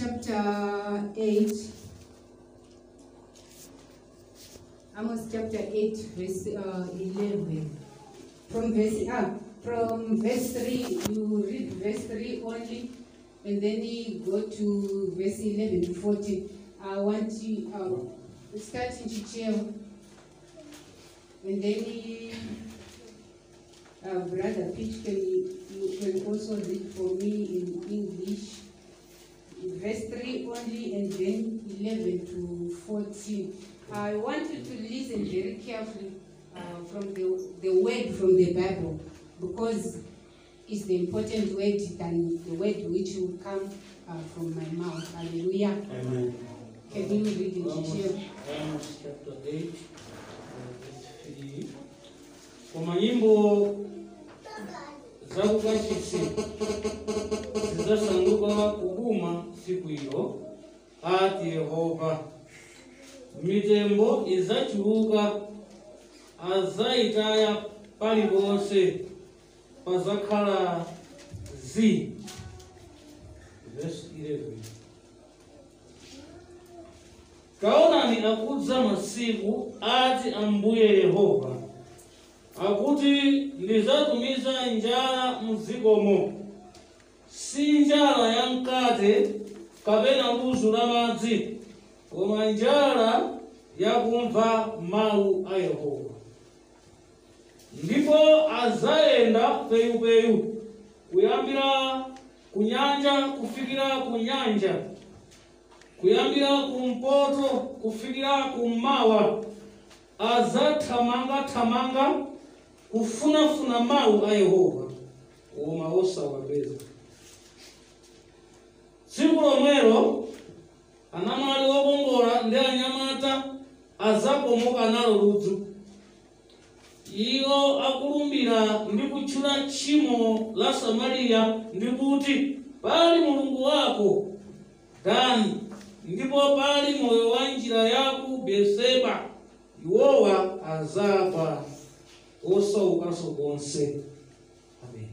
chapter 8, Amos chapter 8, verse uh, 11. From verse, ah, from verse 3, you read verse 3 only, and then you go to verse 11 to 14. I want you, uh, start in Chichewa, and then uh, Brother Peach, can you, you can also read for me in English verse 3 only and then 11 to 14. I want you to listen very carefully uh, from the, the word from the Bible because it's the important word than the word which will come uh, from my mouth. Hallelujah. Amen. Can you read it, Romans chapter 8, verse 3. Kwa majimbo zvakuva chisi zvichasanduka kuguma siku iro ati yehovha mitembo izachiuka azaitaya pari vose pazakhala z taonani akudza masiku ati ambuye yehovha akuti ndizatumiza njala mdzikomo si njala ya mkate kapena luzu la madzi koma njala yakumva mawu a yehova ndipo azayenda peyupeyu kuyambira kunyanja kufikira kunyanja kuyambira kumpoto kufikira kummawa azathamanga thamanga kufunafuna mawu ayehova woma osawapeza tsiku lomwero anamwali wokongola ndi anyamata azakomoka nalo ludzu iwo akulumbira ndi kutchula tchimo la samariya ndi kuti pali mulungu wako dani ndipo pali moyo wa njira yaku beseba iwowa azakwa also we also go and say, Amen.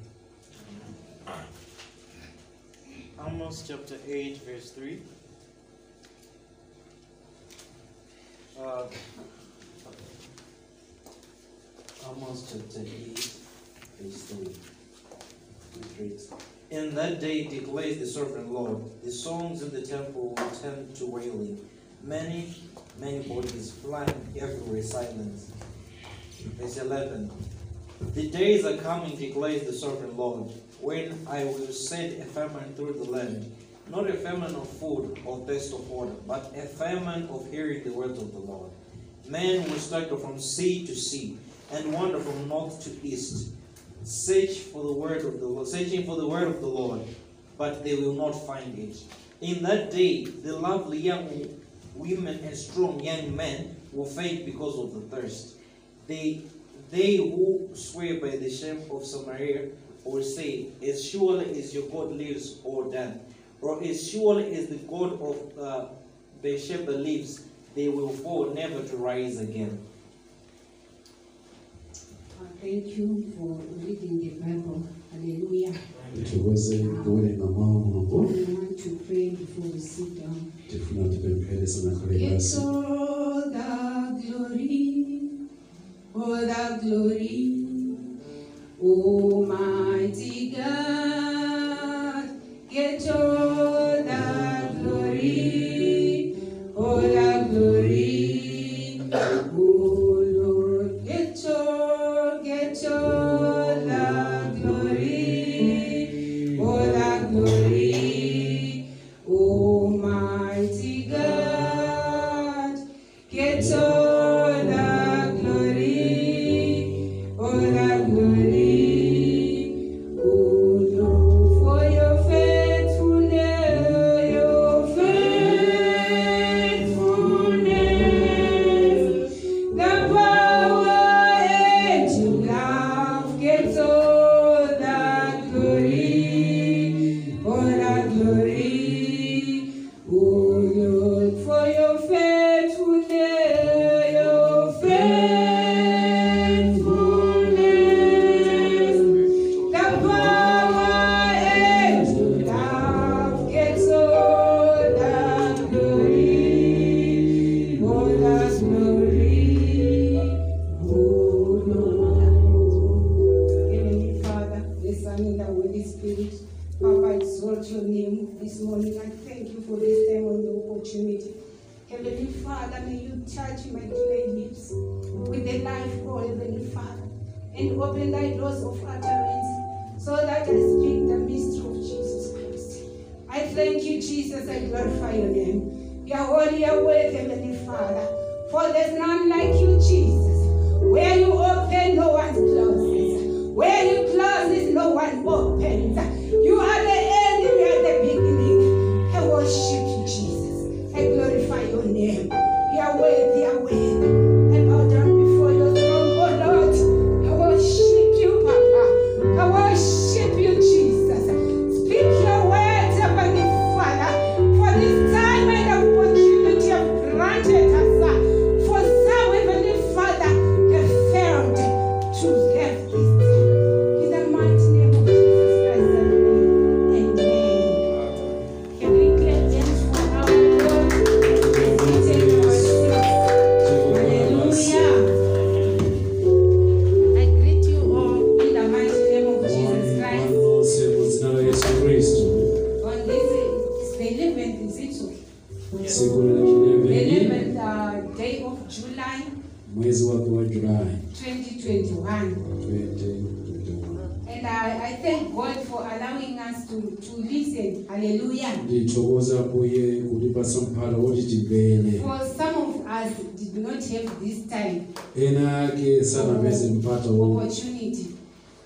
Amos chapter 8, verse 3. Uh, Amos chapter 8, verse 3. In that day declares the sovereign Lord, the songs in the temple will turn to wailing. Many, many bodies flying everywhere silence. Verse 11. The days are coming, declares the sovereign Lord, when I will send a famine through the land, not a famine of food or thirst of water, but a famine of hearing the words of the Lord. Men will struggle from sea to sea and wander from north to east, search for the word of the Lord, searching for the word of the Lord, but they will not find it. In that day, the lovely young women and strong young men will faint because of the thirst. They, they who swear by the shame of Samaria will say, As surely as your God lives, or that, or as surely as the God of uh, the shepherd lives, they will fall never to rise again. Uh, thank you for reading the Bible. Hallelujah. before we sit down. tufuna all the glory all the glory. Almighty God, get your thank you, Jesus, I glorify your name. You are holy, you Heavenly Father. For there's none like you, Jesus. Where you open, no one closes. Where you closes, no one opens. You are the end, you are the beginning. I worship you, Jesus. I glorify your name. You are worthy, you are worthy. mwezi wake wa july 2021 ngithokoza kuye kulipa somphalo olijibeleena ke sanabezimpato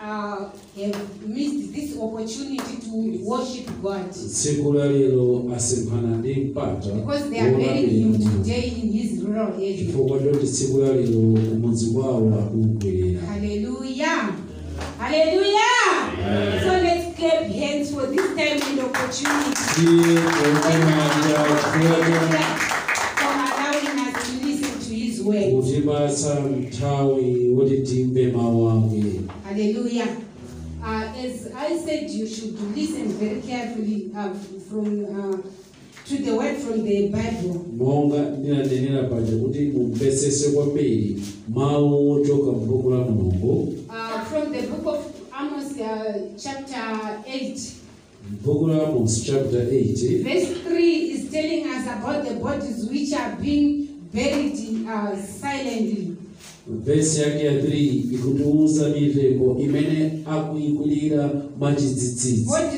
uh, have missed this opportunity to worship God. because they are burying him today in his rural area. Hallelujah. Hallelujah. Yeah. So let's clap hands for this time and opportunity. Yeah. Hallelujah. Uh, as I said, you should listen very carefully uh, from uh, to the word from the Bible. Uh, from the book of Amos uh, chapter 8. Book of Amos chapter 8. Verse 3 is telling us about the bodies which are being buried uh, silently. vhesi yake ya 3 ikutiusa mirembo imene akuikulira machidzitsitsimirembo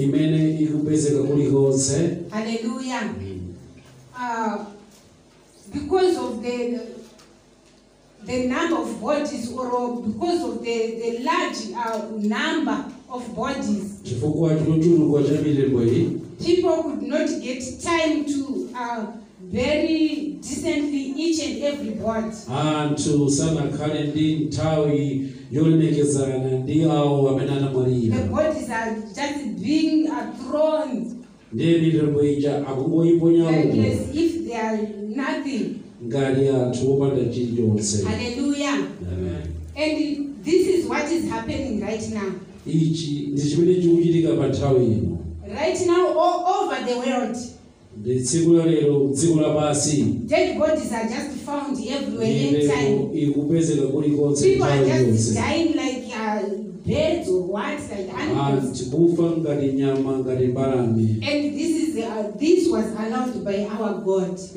imene ikupezeka kuli konse uh, uh, chifukwa chinochuluka cha mirembo iyi people could not get time to uh, very decently each and every word. anthu sanakhale ndi nthawi yolemekezana ndi awo amene The anamwalira bodies are just being uh, thrown ndiye mitembo ija akungoyiponya umo reckless if they are nothing. ngati anthu opanda chilichonse Hallelujah. Amen. And this is what is happening right now. ichi ndi chimene chikuchitika pa nthawi ino right now all over the world dziko lalero dziko lapasi ikupezeka kulikonsekufa ngati nyama ngati mbalame uh,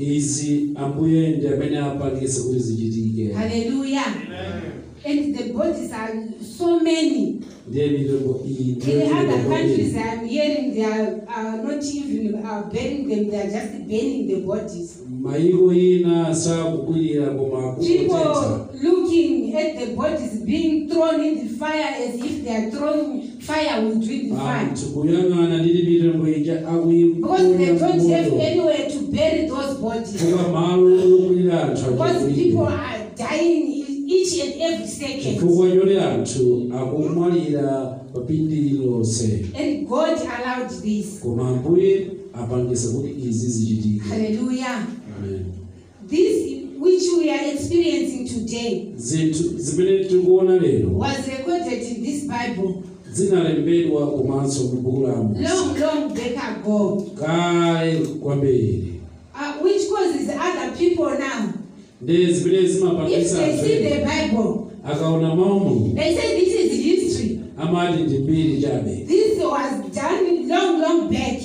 izi ambuye ndi amene apangisa kuti zichitike Hallelujah. Amen and the bodies are so many ndeemirongo iyi and other countries iam hearing they are uh, not even uh, burying them they are just burying the bodies maiwo ina sa kukwirira ngomaakuo looking at the bodies being thrown in the fire as if they are throwing fire within the fireuyangana ndiri mirongo ija because they don't have anywhere to bury those bodies because people are dying each and every second. anthu akumwalira papindi lonse And God allowed this. koma ambuye apangisa kuti izi zichitike Hallelujah. amen This which we are experiencing today zimene tikuona lero was recorded in this Bible zinalembedwa komanso mu buku la Amosi uh, which causes other people now ndezi kudezi mapakisazvo akaona maomo amati ndimbiri chabe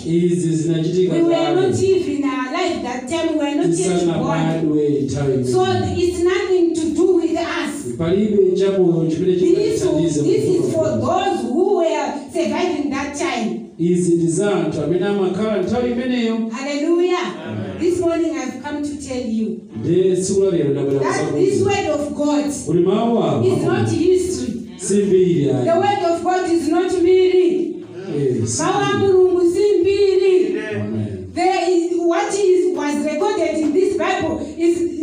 izi zinachitikapalibe chamoyo chikuleizi ndizanthu amene amakhala nthawi imeneyo This morning I've come to tell you that this word of God is not history. The word of God is not eh, merely. There is what is was recorded in this Bible is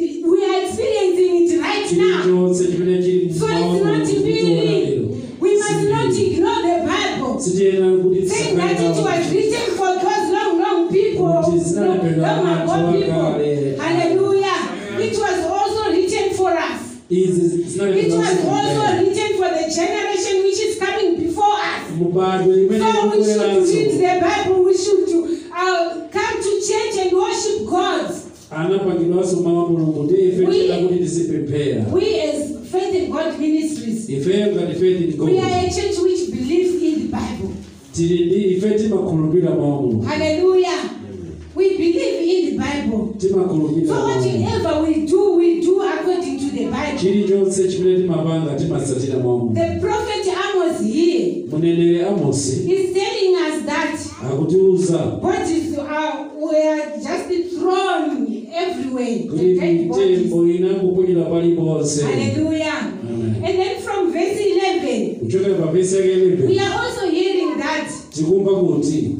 akutiuza kuti mitembo inangokwera pali ponse kuchokera pa vesi yake 11 tikumva kuti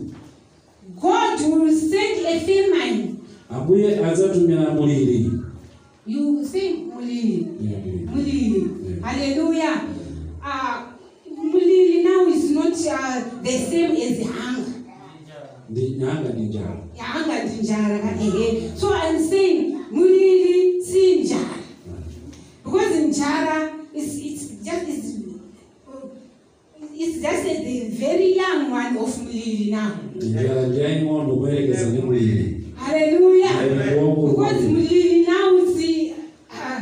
Abuye azatumira muliri. You see ah, now is not uh, the same as hunger. angadyi njala kaehe so i'm saying mulili si njala because njala is it's just is it's just the very young one of mulili now njala ndiyayinqondo ukuberekeza nemulili haleluya because mulili now si uh,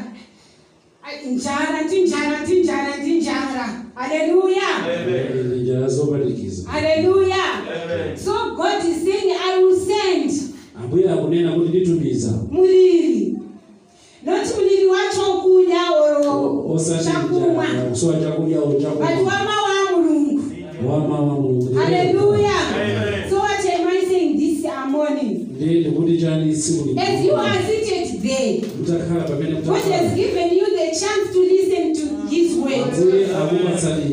uh, njala tinjala tinjala tinjala haleluya azobala so god is saying i will send ambuye akunena kuti nditumiza muliri noti muliri wacho kudya oro chakumwa so chakurya oro chakumwa but wama wa mulungu wama wa mulungu haleluya so what am i saying this morning ndikuti chani isiku as you are seated there mutakhala pamene mutakhala god has given you the chance to listen to his word ambuye akupatsani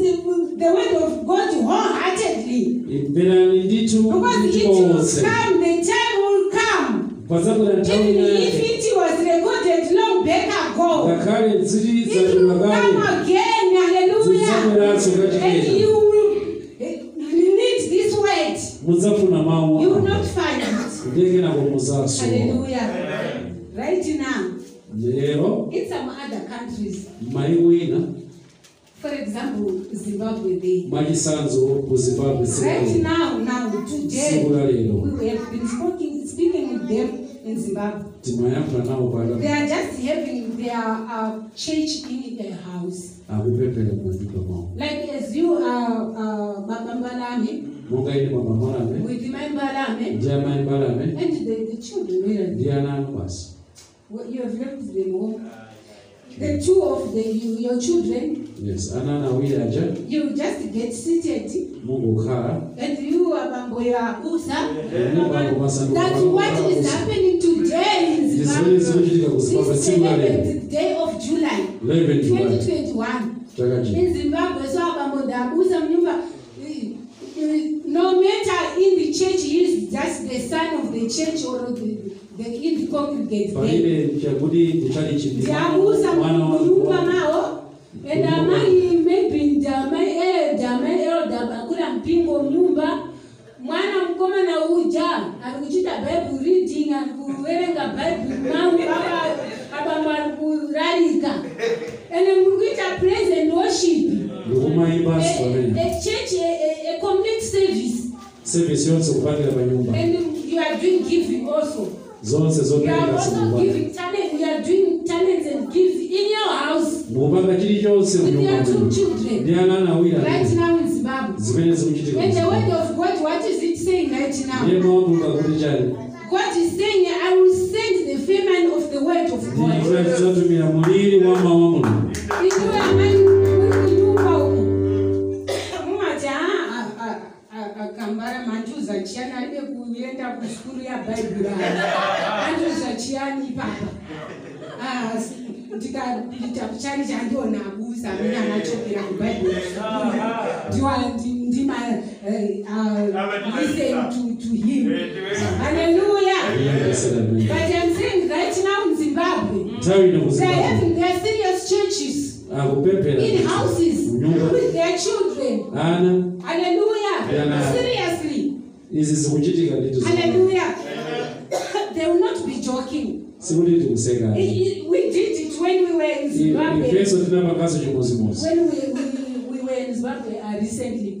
They are just having their uh, church in their house. Ah, like as you are uh, uh Babambalame. With Mambalame. And the, the children. Really. Well, you have left them all. The two of the, you, your children. Yes, anana uyaja. You just get seated. Mungu kaa. And you abambo uh, ya usa. That what is happening Today in Zimbabwe, celebrated the day of July 2021. In Zimbabwe, so abambo dabusa eh, eh, No matter in the church, he is just the son of the church or the, the in the congregate. Dabusa mnyumba mao. And amai maybe damai el eh, damai el dabakura mpingo mnyumba. mwana mukomana uja ari kuchita bhaibheri reading ari kuverenga bhaibheri mangu abambo ari kurarika ende muri kuita present worship echurchi eh, eh, ecomplete eh, service service yose kupandira panyumba and you are doing giving also zose zokupanga chiri chose muyumba ndiyanana uyaziwenyezi muchitik what is it saying right now? What is saying, I will send the female of the word of God. Into a man who will do power. zachiyana ade kuenda kusukuru yabhaibhuri ando zvachiyani ipapa tikaita kuchari chandionabusa minamachokera kubhaibhuri redeemer eh, eh, ah, uh, listened to, to him. Eh, Hallelujah. Amen. But I'm saying right now in Zimbabwe, they are having their serious churches ah, in houses with their children. Ana. Hallelujah. Seriously. Hallelujah. they will not be joking. We did when we were in Zimbabwe. when we, we, we were in Zimbabwe uh, recently,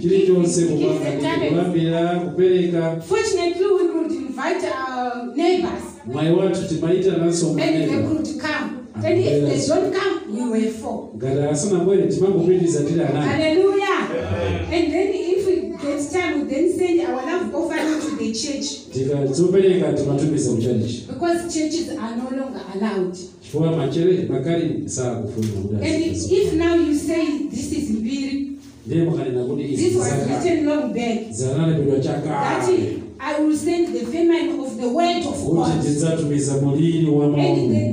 chirichonse kuvangakuvambira kupereka mwai wacho timaita nasogara asanamboye timangopindiza tiri anai at time we then send our love offering to the church. Because churches are no longer allowed. And if now you say this is mbiri. This was written long back. That is, I will send the famine of the word of God. And the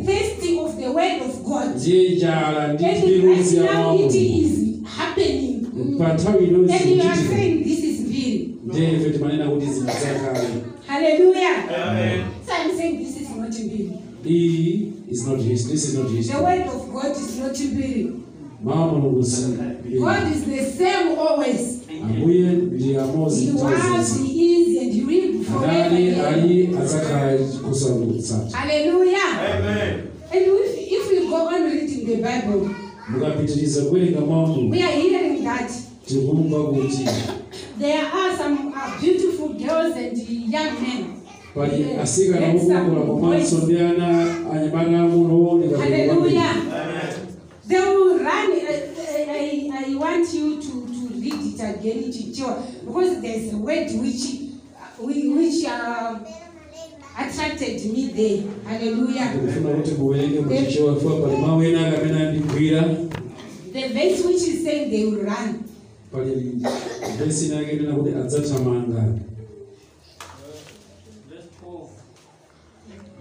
thirsty of the word of God. And right now it is happening. And you are saying this ndevetimane nakuti zinatsakani haleluya amen so i'm saying this is not mbili He is not history this is not history the word of god is not mbili mama god is the same always ambuye he was he is and he will forever ali ali amen and if, if we go on reading the bible we are hearing that there are some uh, beautiful girls and young men pali asikana kukumbula komanso ndi ana anyabana mulowoneaeluya they will run I, I, i want you to, to read it again chichiwa because there's a word which, which uh, attracted me there haleluya ufuna kuti kuwerenge muchichiwa fua pali mawena akamene andigwira the verse which is saying they will run pali besi nakendera kuti adzathamanga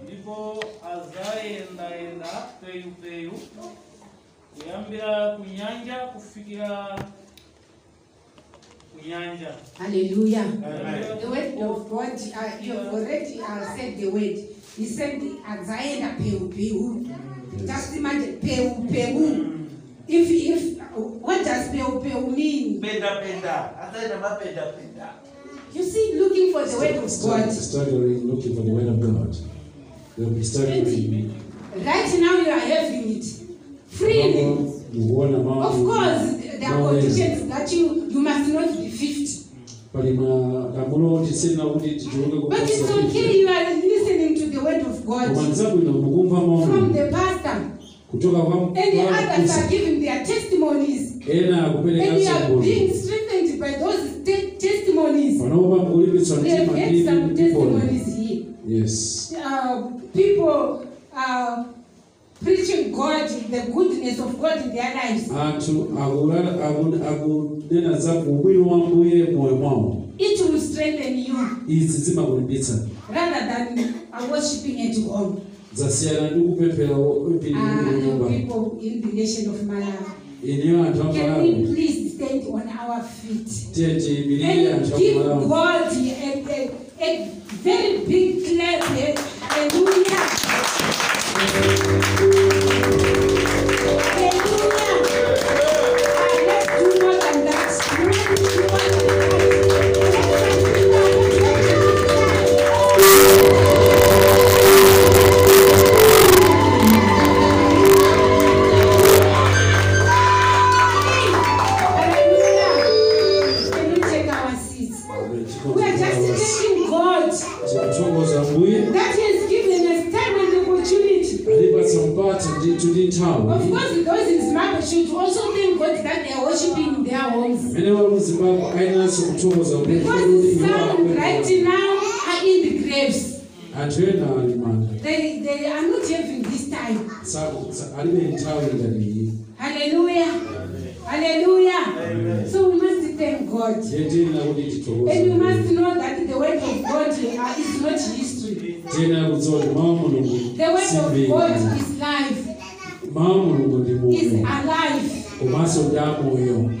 ndipo azayendayenda peyupeyu kuyambira kunyanja kufikira kunyanja the word of god uh, you have already uh, said the word he said azaenda peupeyu tasimanje peupeyu if if What does Beobeo mean? Penda, penda. penda, penda. You see, looking for the St- word of St- God. Staggering, looking for the word of God. They'll be staggering. Right now, you are having it freely. Of course, there are conditions that you you must not be fifty. But it's okay. You are listening to the word of God from the pastor, and the others are giving their testimony. testimonies. And you are being strengthened by Yes. Uh, people are uh, preaching God, the goodness of God in their lives. it will strengthen you rather than uh, worshiping at home zasiyana ah, people in the nation of malawi Can we please stand on our feet and give God a, a, a very big clap and hallelujah. opportunity. But some to the town. Of course, those in Zimbabwe should also thank God that they are worshiping in their homes. Because some right now are in the graves. They, they are not having this time. Hallelujah. Hallelujah. Amen. So we must thank God. And we must know that the word of God uh, is not history tena kuti wati mawa mulungu mawa mulungu ndi mulungu komanso ndi amoyo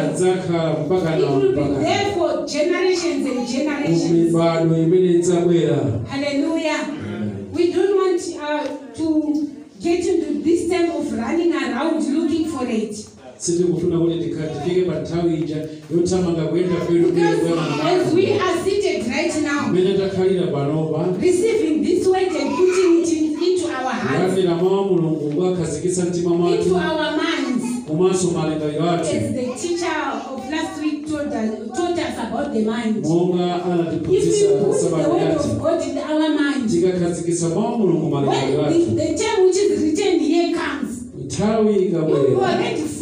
adzakhala mpakana mpakanakumibado imene idzabwera Get into this time of running around looking for it sine kufuna kuti ndikatifike panthawi ija yotamanga kuenda kwedumene takhalira panopaamira mawa mulungu ngwakhazikisa mtima mwatu kumaso malingaliro athu monga anatiputisaabatikakhazikisa mawa mulungu malingaliro athu nthawi ikabwera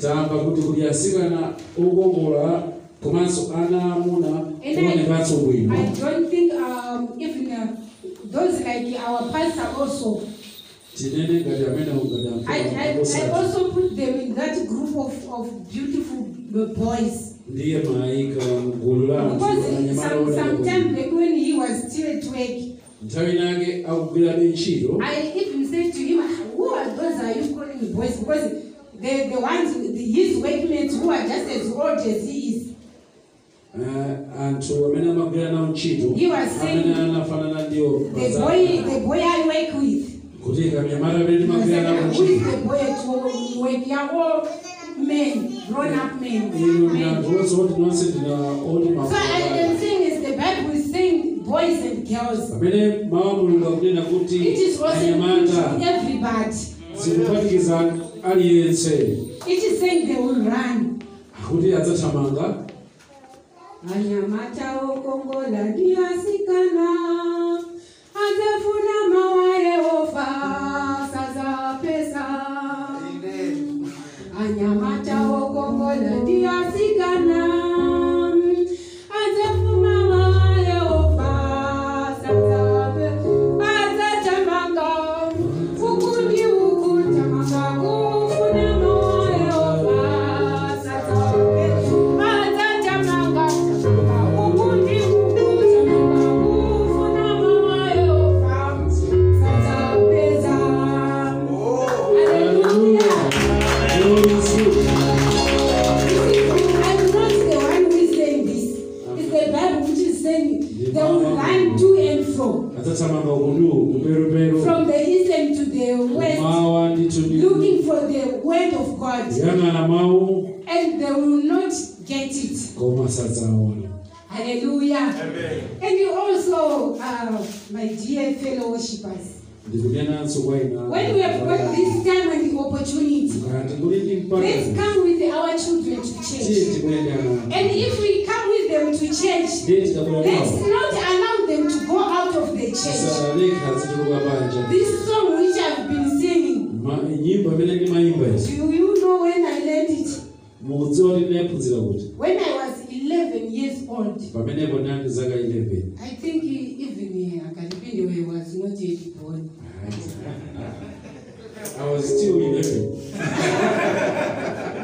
tamba kuti kuti asikana okongola komanso ana amuna kuoneka atsogwino um, uh, those like our pastor also. I, I, I also put them in that group of, of beautiful boys. Because some, sometimes when he was still at work, I because the, the ones, the, his workmates who are just as old as he is, Uh, and amene amagwira nawo ntchito amene anafanana ndiwo the boy i work with kuti ikamenya mara So, timagwira nawo ntchito is, the nonse ndina saying Boys and girls. It is also to everybody. dzinopatikiza ali yetse akuti adzatamanga anyamatawo kongola ndiasikana adzafuna When I was 11 years old, I think even Akalipindi I was not yet born. I was still 11.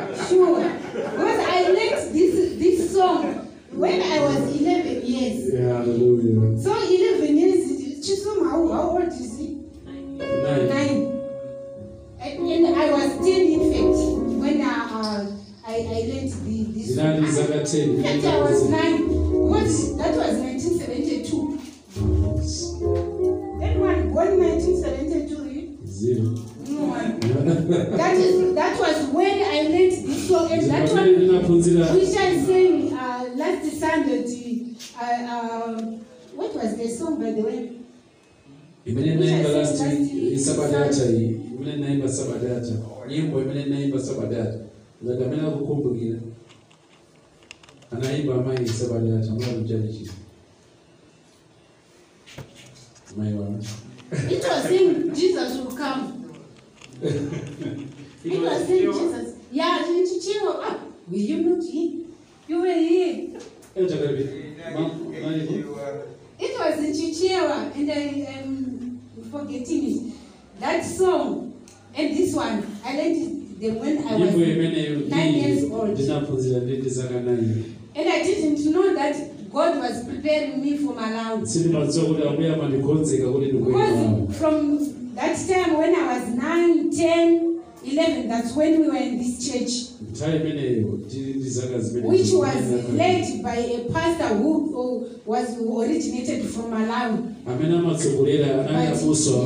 sure. Because I learned this, this song when I was 11 years. Yeah, hallelujah. So said. I was nine. What? That was 1972. Anyone born 1972? Zero. No one. that is that was when I learned this song and that one which I sang uh, last Sunday. Uh, uh, what was the song by the way? imene naimba last imene naimba imene naimba anaiba mai saboda samuwar jalishi mai wani it was in jesus will come it was in jesus ya jin ci ah will you not you will eh, eh, it was in Chichewa and I am um, forgetting it. That song and this one, I learned it nyimbo imene ndinaphunzira ndindizakanai sindimadziwa kuti ambuya mandikhonzeka kuti nta imeneyo ndizakazimeamene amatsogolera anayabuswa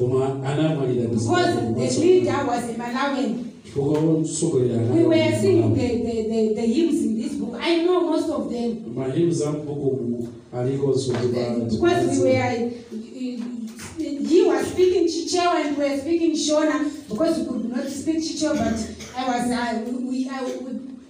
Because the leader was a Malawian. We were singing the, the, the, the hymns in this book. I know most of them. Because we were, he was speaking Chichewa and we were speaking Shona because we could not speak Chichewa, but I was, uh, we, I, we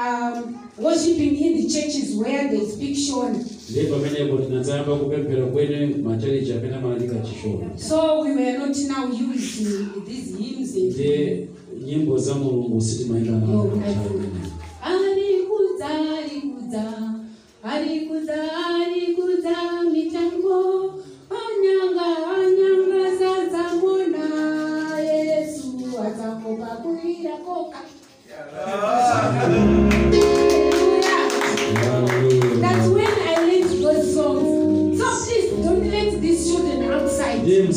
Um, worshiping in the churches where they speak shona ndiye pamene po tinatsamba kupemphera kwene machalichi amene amalalika chishona so we were not now using these hymns ndiye nyimbo za mulungu sitimaita ali kudza ali kudza ali kudza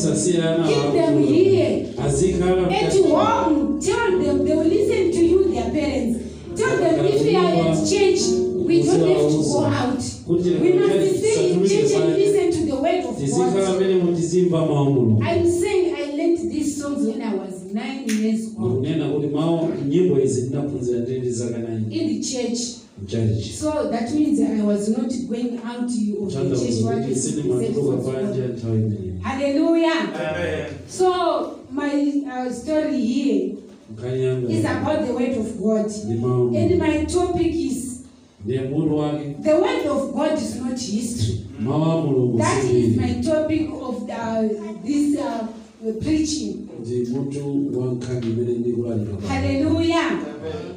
Give them here. And warn, tell them, they will listen to you, their parents. Tell them if we are at church, we don't have to go out. We must be staying in church and listen to the word of God. I'm saying I learned these songs when I was nine years old. In the church. Church. So that means I was not going out to you of the church. What is, is Hallelujah. Amen. So my uh, story here is about the word of God. And my topic is the word of God is not history. That is my topic of the, uh, this uh, preaching. Hallelujah!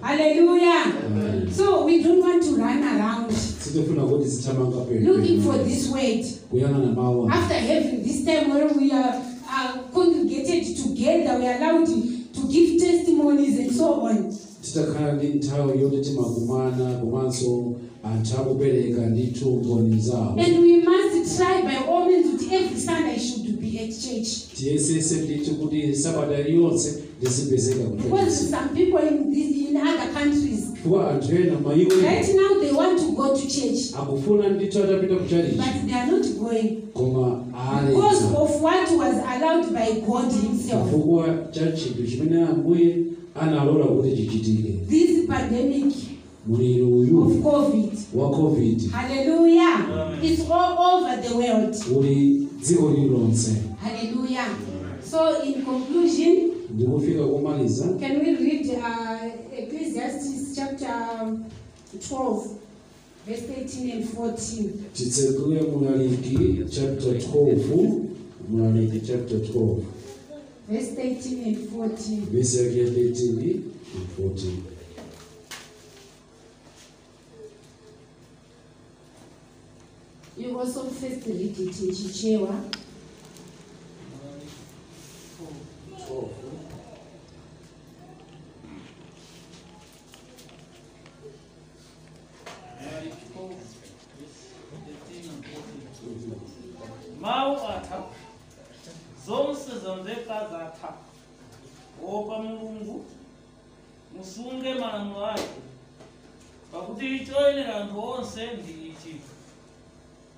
Hallelujah! so we don't want to run around looking for this weight after having this time where we are, uh, congregated together we are allowed to give testimonies and so on and we must try by all means kuti every sunday should do. tiyesese tithi kuti sabata yonse lisibhezeka kuba anthu ena maiweakufuna ndithu atapita kuchalichifukwa cha chinthu chimene ambuye analola kuti chichitike Hallelujah. of covid wa covid Hallelujah. it's all over the world Hallelujah. so in conclusion can we read uh, ecclesiastes chapter 12 verse 18 and 14 chapter 12 munaliki chapter 12 verse and 14 verse 13 and 14 you also first read it in chichewa mau ata zonse zonzeka zata opa mulungu musunge malamu ake pakuti ichoenera anthu onse ndiye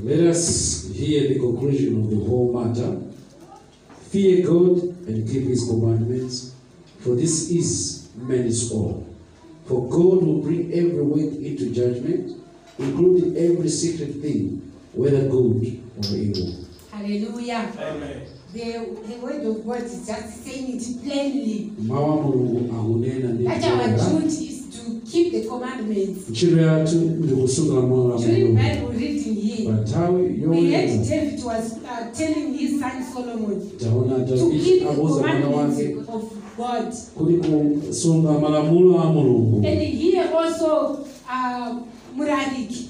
Let us hear the conclusion of the whole matter. Fear God and keep His commandments, for this is man's all. For God will bring every work into judgment, including every secret thing, whether good or evil. Hallelujah. Amen. The, the word of God is just saying it plainly. to keep the commandments. Nchini yetu ni kusunga moyo wa During Bible reading hii. We heard David was uh, telling his son Solomon. Taona David abuza mwana wake. God. malamulo wa And here also uh, Murariki.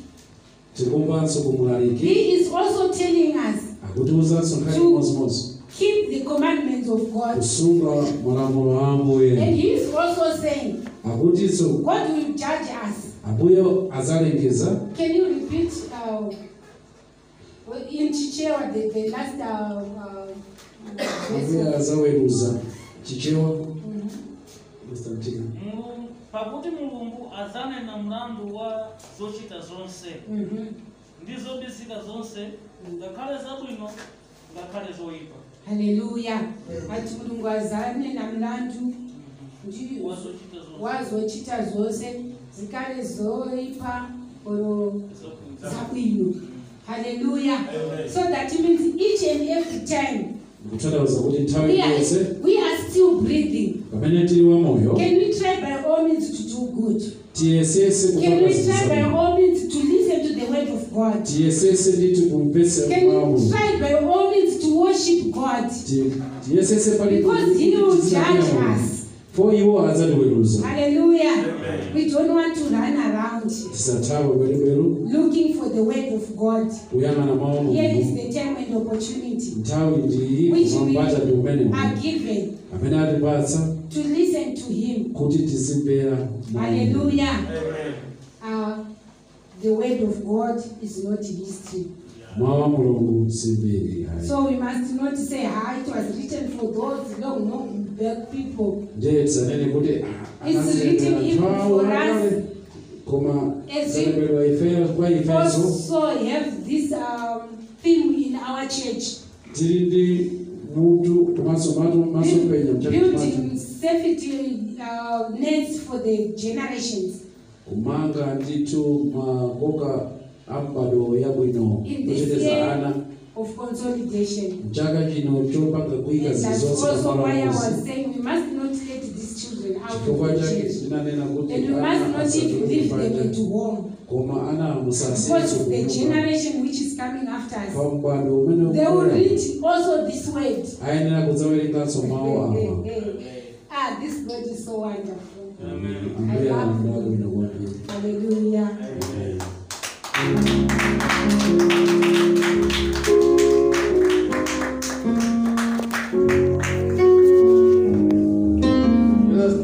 He is also telling us. Akutiuzanso keep the commandments of God. Kusunga malamulo ambuye. And he is also saying. Akutiso. God will judge us. Abuyo azalengeza. Can you repeat uh, in Chichewa the, the last uh, uh, uh Abuyo azaweruza. Chichewa. Mm -hmm. pakuti mulungu azane na mlandu wa zochita zonse mm -hmm. zonse ngakhale zabwino ngakhale zoyipa haleluya vati mulungu azane namulandu wazochita zvose zikare zoipa oro zakwino haleluya so that means each and every time tiesese understood the word of God. tiyesese lithi kumpesela try by all means to worship God tiyesese pali because He will judge us. fo iwo hazaliweruza Hallelujah. We don't want to run around looking for the word of God. Here is the time and opportunity Which we- are given to listen to Him. Hallelujah. Amen. the word of god is not listed mava mulongo sembeni so we must not say ha it was written for those no no back people ndetsanene kuti it's written even for us koma sembelo ifeso kwa ifeso so have this um, thing in our church tiri ndi mutu tomasomato masopenya mchatipati building safety uh, nets for the generations umanga ndito makoka ambado yabwino kuchedeza ana chaka chino chopanga kuika zizosiaaaosichikokwa chake chinanena kutikoma ana musasipambando umeneaenera kudzaverengatso mawo ama Ah, this bird is so wonderful. Amen. I love you. Hallelujah. Amen.